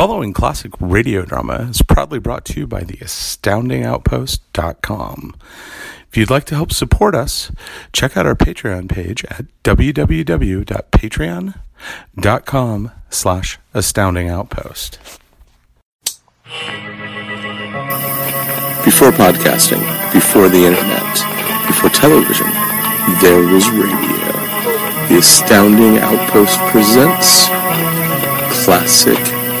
following classic radio drama is proudly brought to you by the astoundingoutpost.com. If you'd like to help support us, check out our Patreon page at www.patreon.com slash astoundingoutpost. Before podcasting, before the internet, before television, there was radio. The Astounding Outpost presents Classic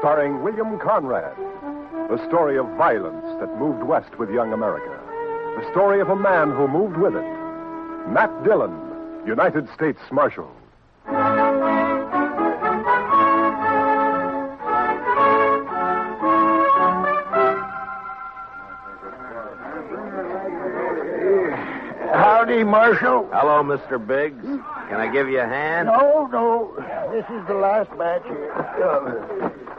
Starring William Conrad. The story of violence that moved west with young America. The story of a man who moved with it. Matt Dillon, United States Marshal. Howdy, Marshal. Hello, Mr. Biggs. Can I give you a hand? No, no. This is the last batch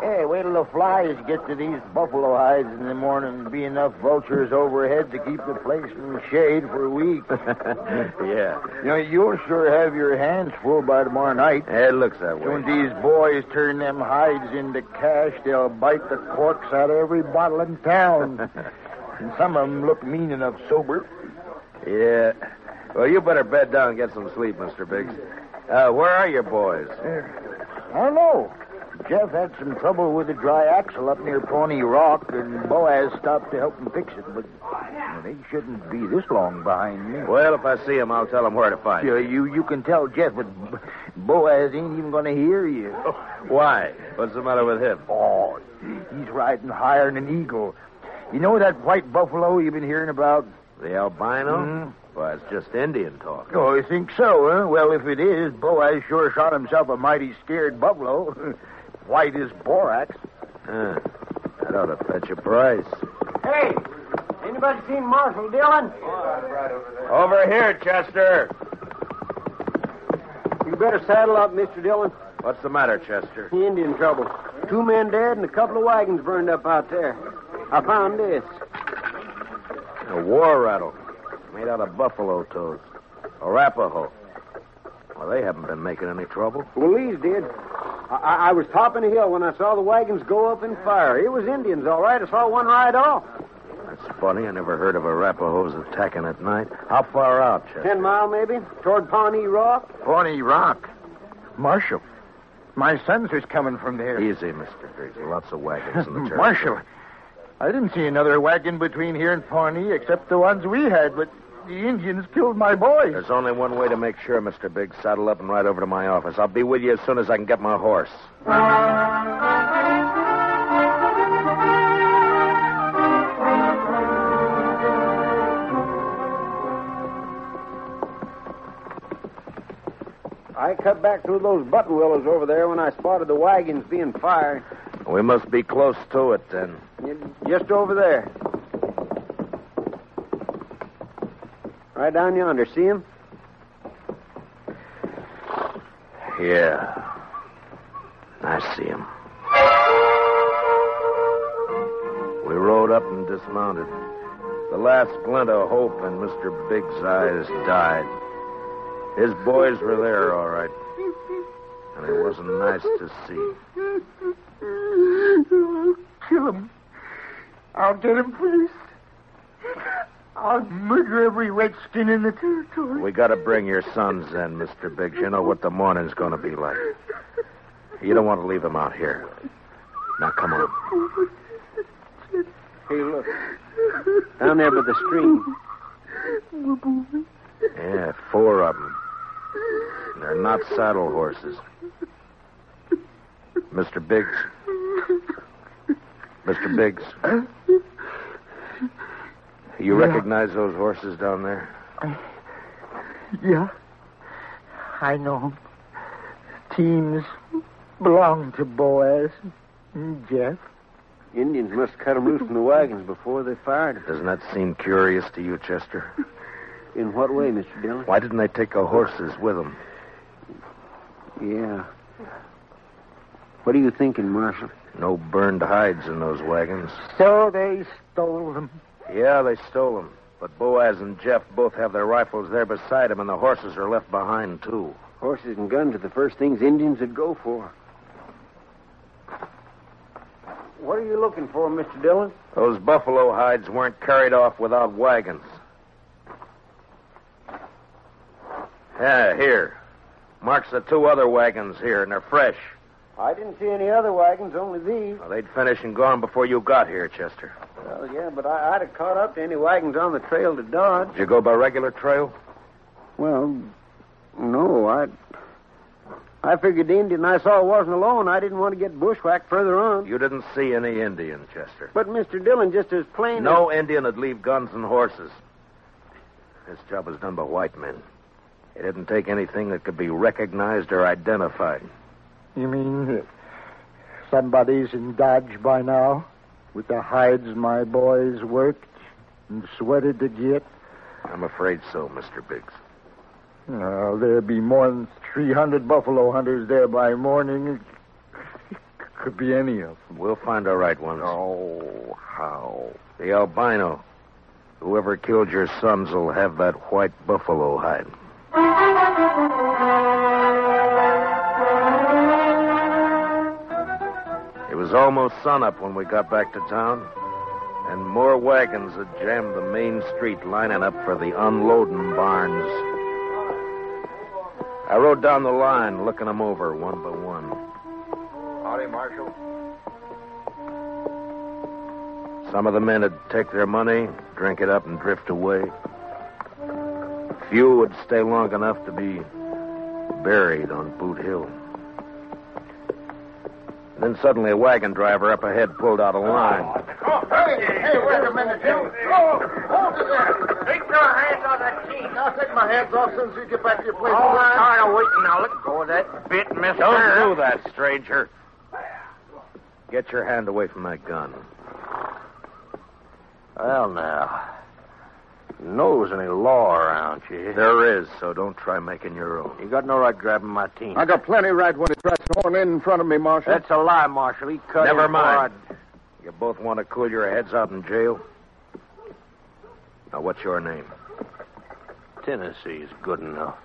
Hey, wait till the flies get to these buffalo hides in the morning. Be enough vultures overhead to keep the place in shade for a week. yeah. You know, you'll sure have your hands full by tomorrow night. It looks that way. When these boys turn them hides into cash, they'll bite the corks out of every bottle in town. and some of them look mean enough sober. Yeah. Well, you better bed down and get some sleep, Mr. Biggs. Uh, where are your boys? I don't know. Jeff had some trouble with the dry axle up near Pawnee Rock, and Boaz stopped to help him fix it. But well, they shouldn't be this long behind me. Well, if I see him, I'll tell him where to find you. you you can tell Jeff, but Boaz ain't even going to hear you. Why? What's the matter with him? Oh, he's riding higher than an eagle. You know that white buffalo you've been hearing about? The albino? Mhm. Well, it's just Indian talk. Oh, you think so, huh? Well, if it is, Boaz sure shot himself a mighty scared buffalo. White as borax. Huh. That ought to fetch a price. Hey, anybody seen Marshal Dillon? Over here, Chester. You better saddle up, Mr. Dillon. What's the matter, Chester? Indian trouble. Two men dead and a couple of wagons burned up out there. I found this. A war rattle. Made out of buffalo toes. Arapaho. Well, they haven't been making any trouble. Well, these did. I, I, I was topping a hill when I saw the wagons go up in fire. It was Indians, all right. I saw one ride off. That's funny. I never heard of Arapahoes attacking at night. How far out, Chester? Ten mile, maybe, toward Pawnee Rock. Pawnee Rock. Marshal, my sons is coming from there. Easy, Mr. Biggs. Lots of wagons in the territory. Marshal, I didn't see another wagon between here and Pawnee except the ones we had, but the Indians killed my boys. There's only one way to make sure, Mr. Biggs. Saddle up and ride over to my office. I'll be with you as soon as I can get my horse. I cut back through those button willows over there when I spotted the wagons being fired. We must be close to it, then. Just over there. Right down yonder. See him? Yeah. I see him. We rode up and dismounted. The last glint of hope in Mr. Biggs' eyes died. His boys were there, all right. And it wasn't nice to see. I'll kill him. I'll get him first. I'll murder every redskin in the territory. We gotta bring your sons in, Mr. Biggs. You know what the morning's gonna be like. You don't want to leave them out here. Now, come on. Hey, look. Down there by the stream. Yeah, four of them. They're not saddle horses. Mr. Biggs. Mr. Biggs. You recognize those horses down there? Yeah. I know 'em. Teams belong to Boaz and mm, Jeff. Indians must cut 'em loose from the wagons before they fired. Doesn't that seem curious to you, Chester? In what way, Mr. Dillon? Why didn't they take the horses with them? Yeah. What are you thinking, Marshal? No burned hides in those wagons. So they stole them. Yeah, they stole them. But Boaz and Jeff both have their rifles there beside them, and the horses are left behind, too. Horses and guns are the first things Indians would go for. What are you looking for, Mr. Dillon? Those buffalo hides weren't carried off without wagons. Yeah, here. Marks the two other wagons here, and they're fresh. I didn't see any other wagons, only these. Well, they'd finished and gone before you got here, Chester. Well, yeah, but I, I'd have caught up to any wagons on the trail to Dodge. Did you go by regular trail? Well, no, I. I figured the Indian I saw wasn't alone. I didn't want to get bushwhacked further on. You didn't see any Indian, Chester. But Mr. Dillon, just as plain No Indian would leave guns and horses. This job was done by white men. They didn't take anything that could be recognized or identified. You mean uh, somebody's in Dodge by now? With the hides my boys worked and sweated to get? I'm afraid so, Mr. Biggs. Well, there'll be more than 300 buffalo hunters there by morning. Could be any of them. We'll find the right ones. Oh, how? The albino. Whoever killed your sons will have that white buffalo hide. Was almost sunup when we got back to town, and more wagons had jammed the main street lining up for the unloading barns. I rode down the line, looking them over one by one. Howdy, Marshal. Some of the men would take their money, drink it up, and drift away. Few would stay long enough to be buried on Boot Hill. Then suddenly a wagon driver up ahead pulled out a line. Oh, hey, hey, wait a minute, Jim. Oh, hold it there. Take your hands on that team. I'll take my hands off as soon as you get back to your place. Oh, I'm tired of waiting now. Let go of that bit, mister. Don't do that, stranger. Get your hand away from that gun. Well, now. Knows any law around you. There is, so don't try making your own. You got no right grabbing my team. I got plenty right when he tries to horn in in front of me, Marshal. That's a lie, Marshal. He cut Never in mind. before You both want to cool your heads out in jail? Now, what's your name? Tennessee's good enough.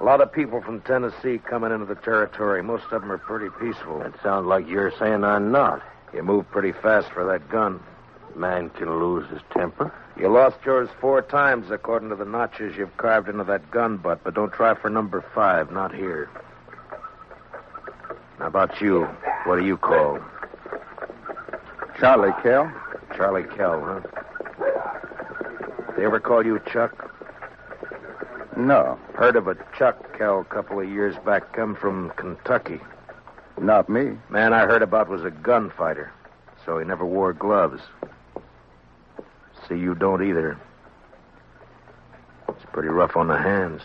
A lot of people from Tennessee coming into the territory. Most of them are pretty peaceful. That sounds like you're saying I'm not. You move pretty fast for that gun. Man can lose his temper. You lost yours four times, according to the notches you've carved into that gun butt, but don't try for number five, not here. Now, about you, what do you call? Charlie Kell. Charlie Kell, huh? They ever call you Chuck? No, Heard of a Chuck Kell a couple of years back, come from Kentucky. not me. Man I heard about was a gunfighter, so he never wore gloves. See, you don't either. It's pretty rough on the hands.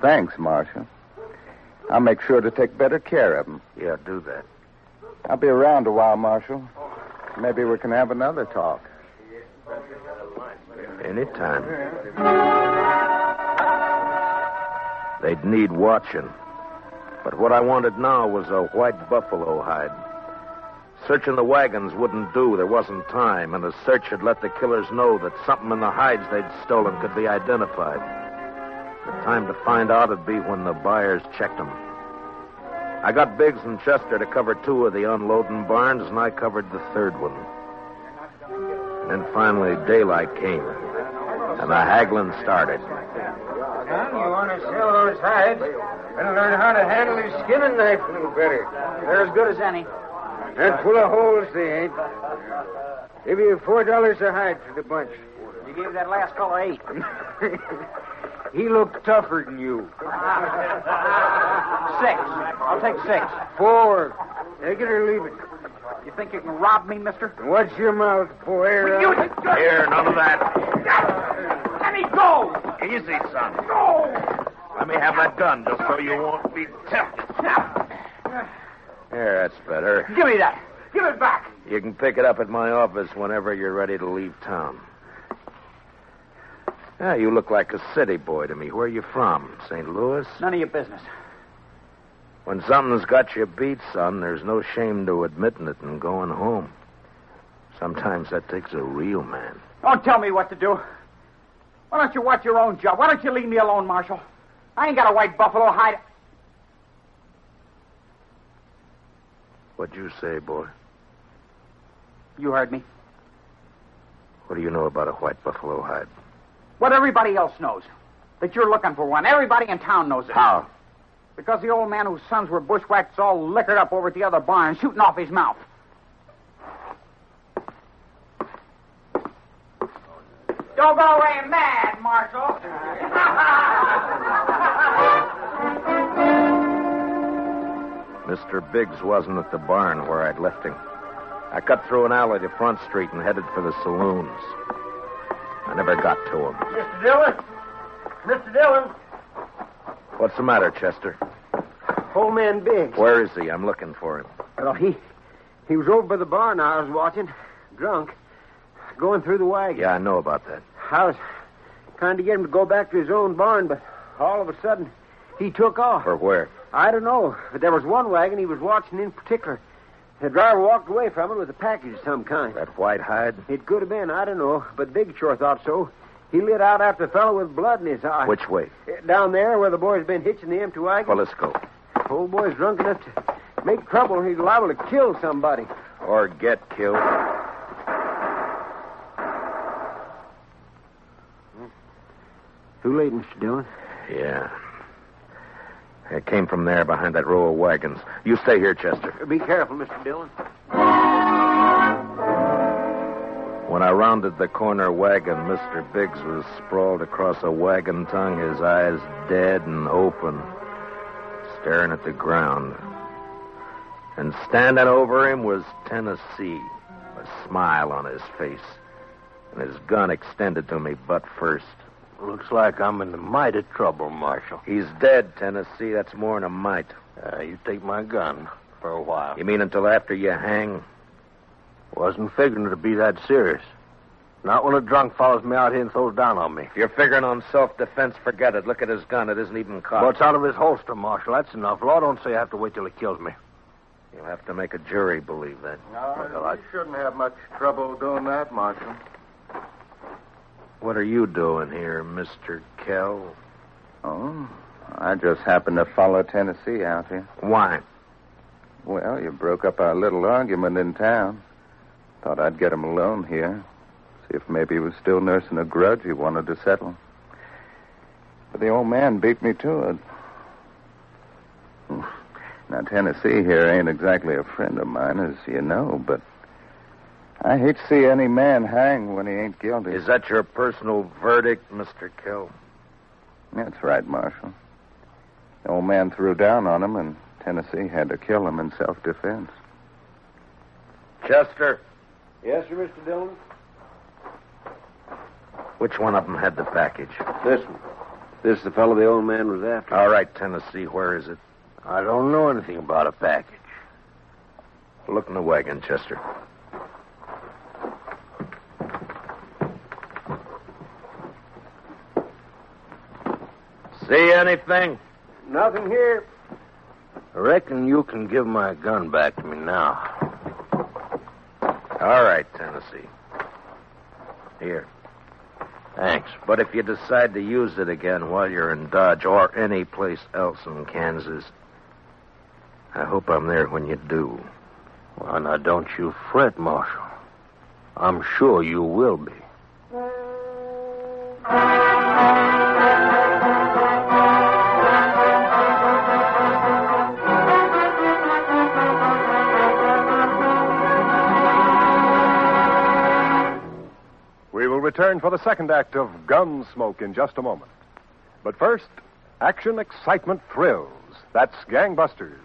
Thanks, Marshal. I'll make sure to take better care of him. Yeah, do that. I'll be around a while, Marshal. Maybe we can have another talk. Anytime. They'd need watching. But what I wanted now was a white buffalo hide. Searching the wagons wouldn't do. There wasn't time, and a search had let the killers know that something in the hides they'd stolen could be identified. The time to find out would be when the buyers checked them. I got Biggs and Chester to cover two of the unloading barns, and I covered the third one. And then finally, daylight came, and the haggling started. Son, you want to sell those hides? Better learn how to handle your skinning knife a little better. They're as good as any. And full of holes, they ain't. Give you four dollars a hide for the bunch. You gave that last fellow eight. He looked tougher than you. Six. I'll take six. Four. Take it or leave it. You think you can rob me, mister? Watch your mouth, boy. You... Here, none of that. Let me go! Easy, son. Go! Let me have that gun just so you won't be tempted. Here, that's better. Give me that. Give it back. You can pick it up at my office whenever you're ready to leave town. Yeah, you look like a city boy to me. Where are you from? St. Louis? None of your business. When something's got you beat, son, there's no shame to admitting it and going home. Sometimes that takes a real man. Don't tell me what to do. Why don't you watch your own job? Why don't you leave me alone, Marshal? I ain't got a white buffalo hide. What'd you say, boy? You heard me. What do you know about a white buffalo hide? What everybody else knows. That you're looking for one. Everybody in town knows it. How? Because the old man whose sons were bushwhacked is all liquored up over at the other barn, shooting off his mouth. Don't go away mad, Marshal. Mr. Biggs wasn't at the barn where I'd left him. I cut through an alley to Front Street and headed for the saloons. I never got to him. Mr. Dillon? Mr. Dillon? What's the matter, Chester? Old man Biggs. Where is he? I'm looking for him. Well, he he was over by the barn I was watching, drunk, going through the wagon. Yeah, I know about that. I was trying to get him to go back to his own barn, but all of a sudden he took off. For where? I don't know, but there was one wagon he was watching in particular. The driver walked away from it with a package of some kind. That white hide? It could have been, I don't know, but Biggs sure thought so. He lit out after the fellow with blood in his eye. Which way? Eh, down there where the boy's been hitching the empty wagon. Well, let's go. Old boy's drunk enough to make trouble. He's liable to kill somebody. Or get killed. Too late, Mr. Dillon. Yeah. It came from there behind that row of wagons. You stay here, Chester. Be careful, Mr. Dillon. When I rounded the corner wagon, Mr. Biggs was sprawled across a wagon tongue, his eyes dead and open, staring at the ground. And standing over him was Tennessee, a smile on his face, and his gun extended to me butt first. Looks like I'm in the mighty trouble, Marshal. He's dead, Tennessee. That's more than a mite. Uh, you take my gun for a while. You mean until after you hang? Wasn't figuring to be that serious. Not when a drunk follows me out here and throws down on me. If you're figuring on self-defense, forget it. Look at his gun. It isn't even cocked. Well, it's out of his holster, Marshal. That's enough. Law don't say I have to wait till he kills me. You'll have to make a jury believe that. No, I shouldn't have much trouble doing that, Marshal. What are you doing here, Mr. Kell? Oh, I just happened to follow Tennessee out here. Why? Well, you broke up our little argument in town. Thought I'd get him alone here. See if maybe he was still nursing a grudge he wanted to settle. But the old man beat me to it. Now, Tennessee here ain't exactly a friend of mine, as you know, but I hate to see any man hang when he ain't guilty. Is that your personal verdict, Mr. Kell? That's right, Marshal. The old man threw down on him, and Tennessee had to kill him in self defense. Chester, Yes, sir, Mr. Dillon? which one of them had the package? This one. This is the fellow the old man was after. All right, Tennessee, where is it? I don't know anything about a package. Look in the wagon, Chester. See anything? Nothing here. I reckon you can give my gun back to me now. All right, Tennessee. Here. Thanks. But if you decide to use it again while you're in Dodge or any place else in Kansas, I hope I'm there when you do. Well, now don't you fret, Marshal. I'm sure you will be. Return for the second act of Gunsmoke in just a moment. But first, action, excitement, thrills. That's Gangbusters.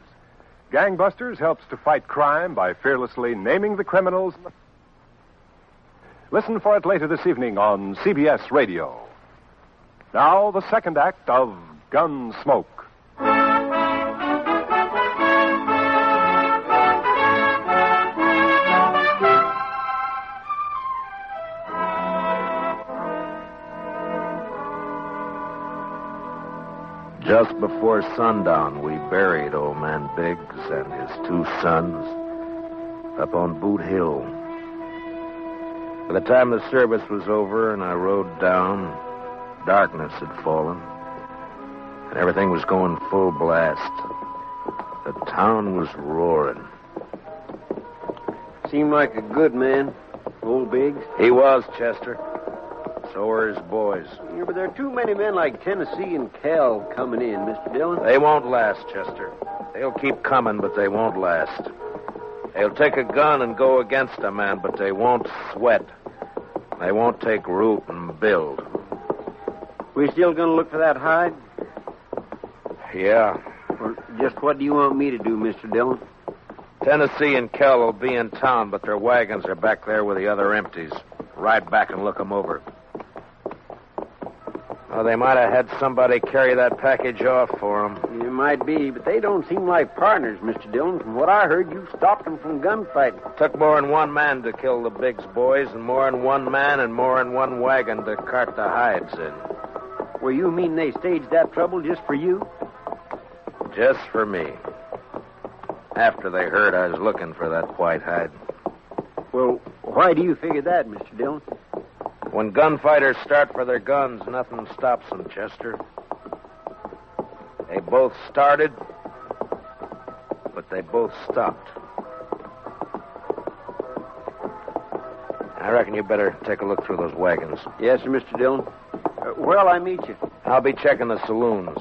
Gangbusters helps to fight crime by fearlessly naming the criminals. Listen for it later this evening on CBS Radio. Now, the second act of Gunsmoke. Just before sundown, we buried old man Biggs and his two sons up on Boot Hill. By the time the service was over and I rode down, darkness had fallen, and everything was going full blast. The town was roaring. Seemed like a good man, old Biggs. He was, Chester. So were his boys. Yeah, but there are too many men like Tennessee and Kell coming in, Mr. Dillon. They won't last, Chester. They'll keep coming, but they won't last. They'll take a gun and go against a man, but they won't sweat. They won't take root and build. We still going to look for that hide? Yeah. Or just what do you want me to do, Mr. Dillon? Tennessee and Kell will be in town, but their wagons are back there with the other empties. Ride back and look 'em over. Oh, they might have had somebody carry that package off for 'em. It might be, but they don't seem like partners, Mr. Dillon. From what I heard, you stopped them from gunfighting. Took more than one man to kill the Biggs boys, and more than one man and more than one wagon to cart the hides in. Well, you mean they staged that trouble just for you? Just for me. After they heard I was looking for that white hide. Well, why do you figure that, Mr. Dillon? When gunfighters start for their guns, nothing stops them, Chester. They both started, but they both stopped. I reckon you better take a look through those wagons. Yes, sir, Mr. Dillon. Uh, where'll I meet you? I'll be checking the saloons.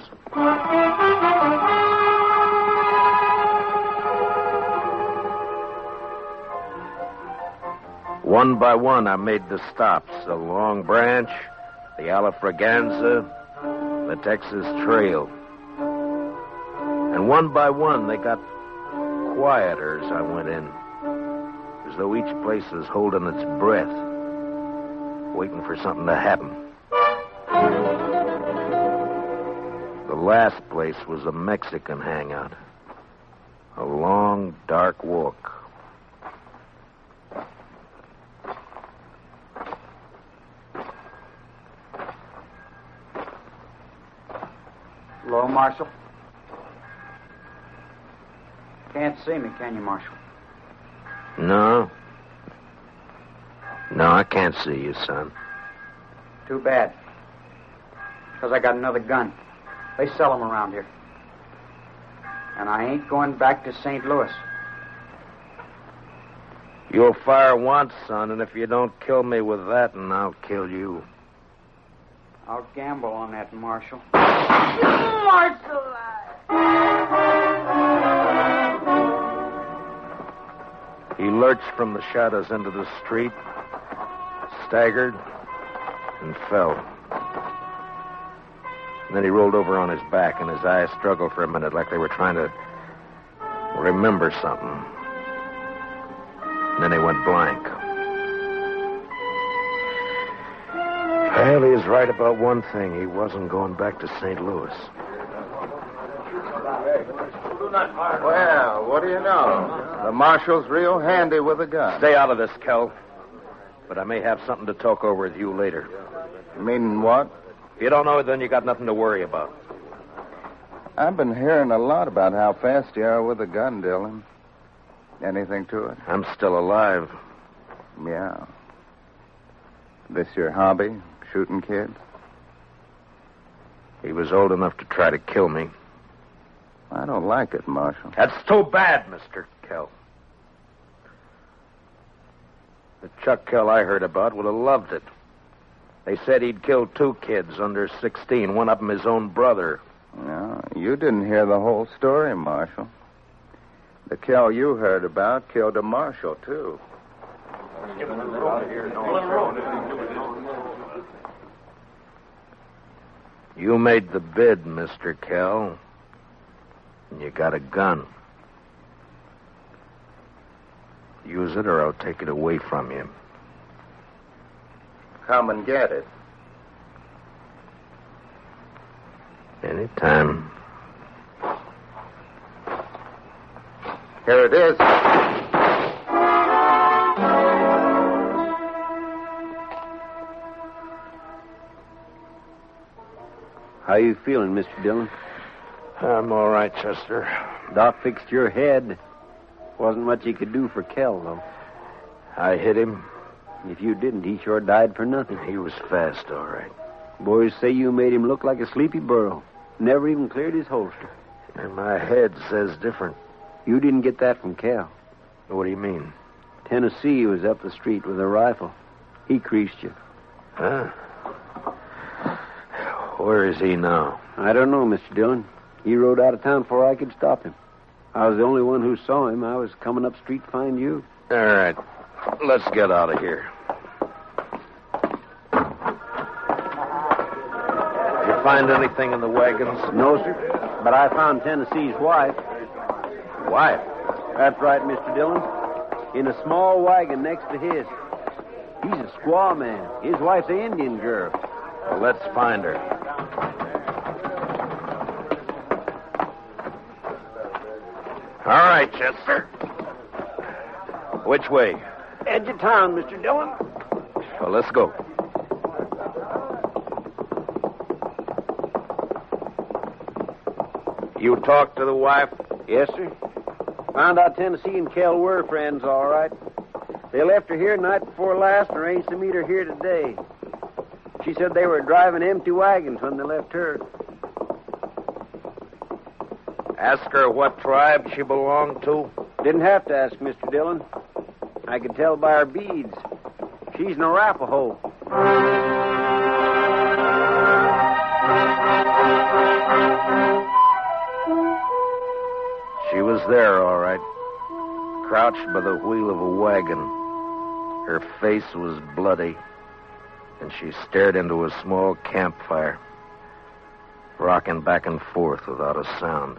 One by one, I made the stops the Long Branch, the Alafraganza, the Texas Trail. And one by one, they got quieter as I went in, as though each place was holding its breath, waiting for something to happen. The last place was a Mexican hangout. A long, dark walk. Hello, Marshal. Can't see me, can you, Marshal? No. No, I can't see you, son. Too bad. Because I got another gun. They sell 'em around here. And I ain't going back to St. Louis. You'll fire once, son, and if you don't kill me with that, and I'll kill you. I'll gamble on that, Marshal. Marshal! He lurched from the shadows into the street, staggered, and fell. And then he rolled over on his back, and his eyes struggled for a minute like they were trying to remember something. And then he went blank. Well, he was right about one thing. He wasn't going back to St. Louis. Well, what do you know? The marshal's real handy with a gun. Stay out of this, Kell. But I may have something to talk over with you later. Meaning what? If you don't know, it, then you got nothing to worry about. I've been hearing a lot about how fast you are with a gun, Dillon. Anything to it? I'm still alive. Yeah. This your hobby? Shooting kids? He was old enough to try to kill me. I don't like it, Marshal. That's too bad, Mr. Kell. The Chuck Kell I heard about would have loved it. They said he'd killed two kids under 16, one of them his own brother. No, you didn't hear the whole story, Marshal. The Kell you heard about killed a marshal, too. You made the bid, Mr. Kell. And you got a gun. Use it or I'll take it away from you. Come and get it. Anytime. Here it is. How you feeling, Mr. Dillon? I'm all right, Chester. Doc fixed your head. Wasn't much he could do for Kell, though. I hit him. If you didn't, he sure died for nothing. He was fast, all right. Boys say you made him look like a sleepy burro. Never even cleared his holster. And my head says different. You didn't get that from Kell. What do you mean? Tennessee was up the street with a rifle. He creased you. Huh? Where is he now? I don't know, Mr. Dillon. He rode out of town before I could stop him. I was the only one who saw him. I was coming up street to find you. All right. Let's get out of here. Did you find anything in the wagons? No, sir. But I found Tennessee's wife. Wife? That's right, Mr. Dillon. In a small wagon next to his. He's a squaw man. His wife's an Indian girl. Well, let's find her. All right, Chester. Which way? Edge of town, Mr. Dillon. Well, let's go. You talked to the wife? Yes, sir. Found out Tennessee and Kell were friends, all right. They left her here night before last and arranged to meet her here today. She said they were driving empty wagons when they left her. Ask her what tribe she belonged to? Didn't have to ask, Mr. Dillon. I could tell by her beads. She's an Arapaho. She was there, all right. Crouched by the wheel of a wagon. Her face was bloody, and she stared into a small campfire, rocking back and forth without a sound.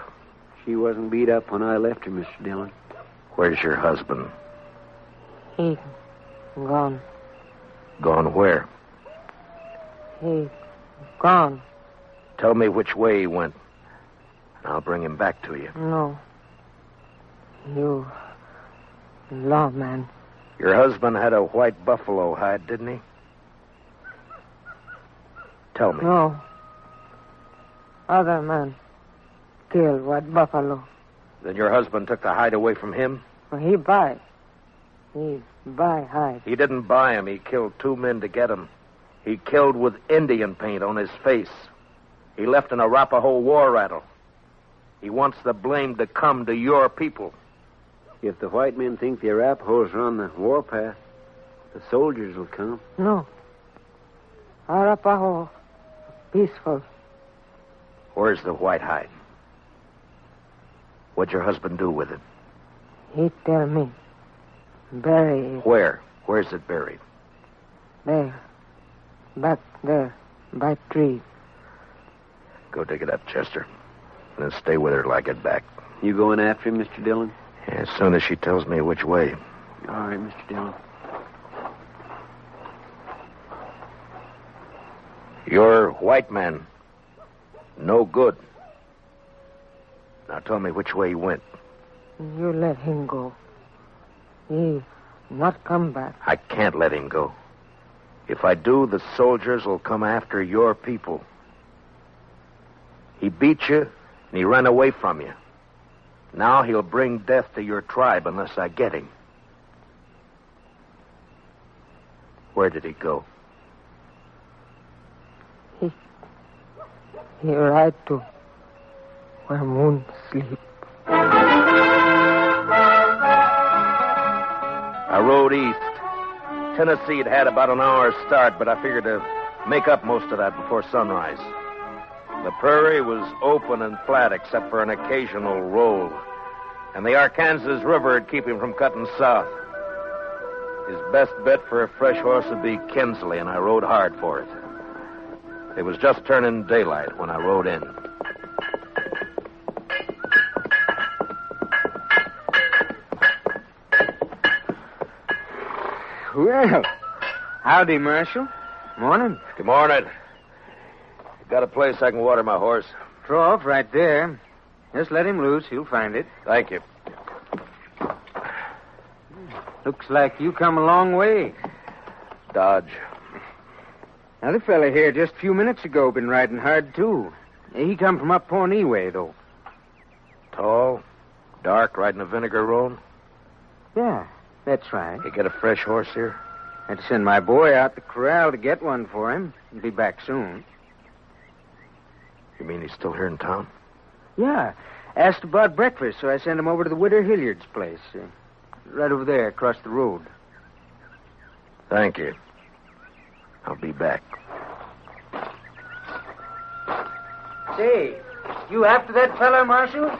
She wasn't beat up when I left her, Mr. Dillon. Where's your husband? He gone. Gone where? He gone. Tell me which way he went, and I'll bring him back to you. No. You lawman. Your husband had a white buffalo hide, didn't he? Tell me. No. Other man killed white buffalo. Then your husband took the hide away from him? He buy. He buy hide. He didn't buy him. He killed two men to get him. He killed with Indian paint on his face. He left an Arapaho war rattle. He wants the blame to come to your people. If the white men think the Arapahoes are on the warpath, the soldiers will come. No. Arapaho. Peaceful. Where's the white hide? What'd your husband do with it? He tell me. Bury it Where? Where's it buried? there. Back there. By tree. Go dig it up, Chester. And then stay with her till I get back. You going after him, Mr. Dillon? As soon as she tells me which way. All right, Mr. Dillon. You're white man. No good. Now tell me which way he went. You let him go. He not come back. I can't let him go. If I do, the soldiers will come after your people. He beat you, and he ran away from you. Now he'll bring death to your tribe unless I get him. Where did he go? He ride to where moon sleep. I rode east. Tennessee had had about an hour's start, but I figured to make up most of that before sunrise. The prairie was open and flat except for an occasional roll, and the Arkansas River would keep him from cutting south. His best bet for a fresh horse would be Kinsley, and I rode hard for it. It was just turning daylight when I rode in. Well, howdy, Marshal. Morning. Good morning. Got a place I can water my horse? Off right there. Just let him loose. He'll find it. Thank you. Looks like you come a long way. Dodge. Another fella here just a few minutes ago been riding hard, too. He come from up Pawnee way, though. Tall, dark, riding a vinegar roan. Yeah, that's right. You get a fresh horse here? Had to send my boy out the corral to get one for him. He'll be back soon. You mean he's still here in town? Yeah. Asked about breakfast, so I sent him over to the Widow Hilliard's place. Uh, right over there, across the road. Thank you. I'll be back. Say, you after that fella, Marshal?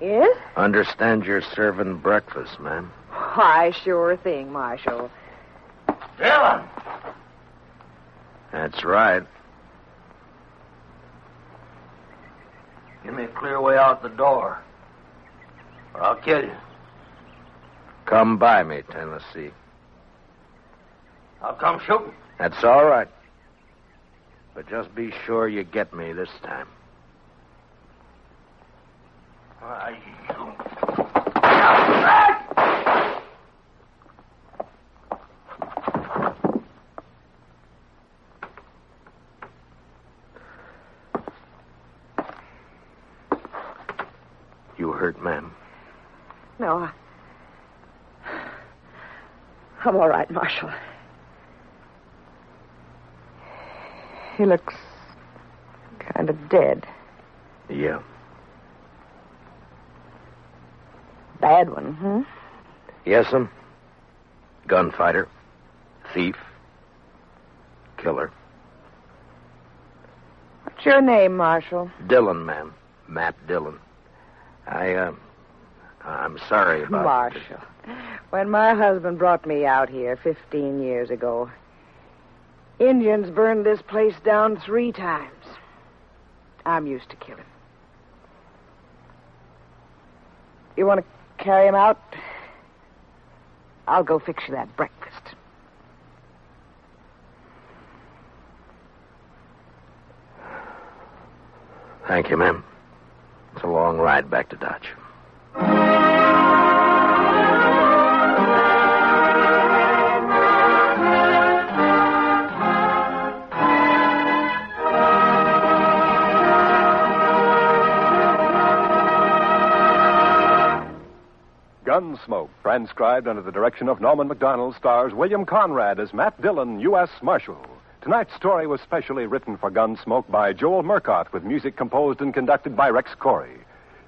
Yes? Understand you're serving breakfast, ma'am. Why, sure thing, Marshal. Dillon! That's right. Give me a clear way out the door, or I'll kill you. Come by me, Tennessee. I'll come shooting. That's all right. But just be sure you get me this time. Why, you... You hurt, ma'am. No, I... I'm all right, Marshal. He looks kind of dead. Yeah. Bad one, huh? Yes'm. Gunfighter. Thief. Killer. What's your name, Marshal? Dillon, ma'am. Matt Dillon. I, uh, I'm sorry about Marshal. When my husband brought me out here 15 years ago, Indians burned this place down three times. I'm used to killing. You want to carry him out? I'll go fix you that breakfast. Thank you, ma'am. It's a long ride back to Dodge. Gunsmoke, transcribed under the direction of Norman Macdonnell, stars William Conrad as Matt Dillon, U.S. Marshal. Tonight's story was specially written for Gunsmoke by Joel Murcott, with music composed and conducted by Rex Koury.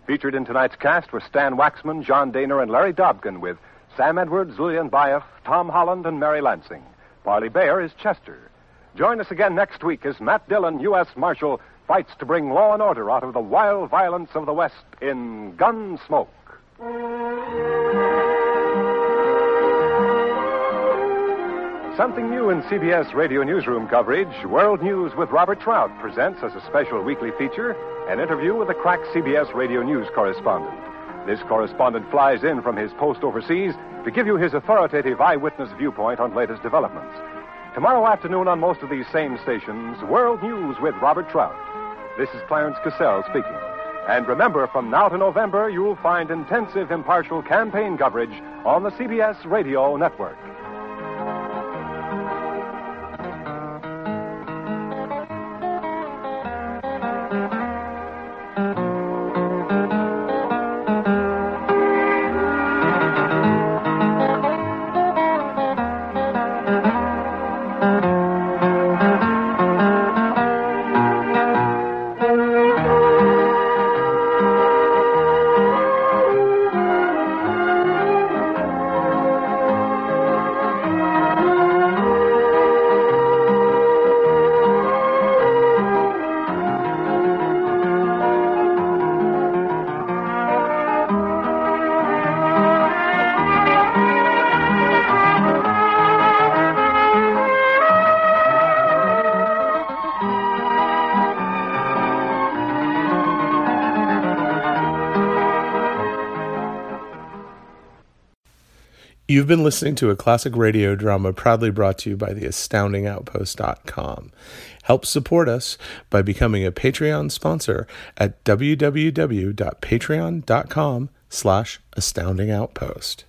Featured in tonight's cast were Stan Waxman, John Dehner, and Larry Dobkin, with Sam Edwards, Lillian Buyeff, Tom Holland, and Mary Lansing. Parley Baer is Chester. Join us again next week as Matt Dillon, U.S. Marshal, fights to bring law and order out of the wild violence of the West in Gunsmoke. Something new in CBS radio newsroom coverage, World News with Robert Trout presents as a special weekly feature an interview with a crack CBS radio news correspondent. This correspondent flies in from his post overseas to give you his authoritative eyewitness viewpoint on latest developments. Tomorrow afternoon on most of these same stations, World News with Robert Trout. This is Clarence Cassell speaking. And remember, from now to November, you'll find intensive impartial campaign coverage on the CBS Radio Network. You've been listening to a classic radio drama proudly brought to you by the astoundingoutpost.com. Help support us by becoming a Patreon sponsor at www.patreon.com slash astoundingoutpost.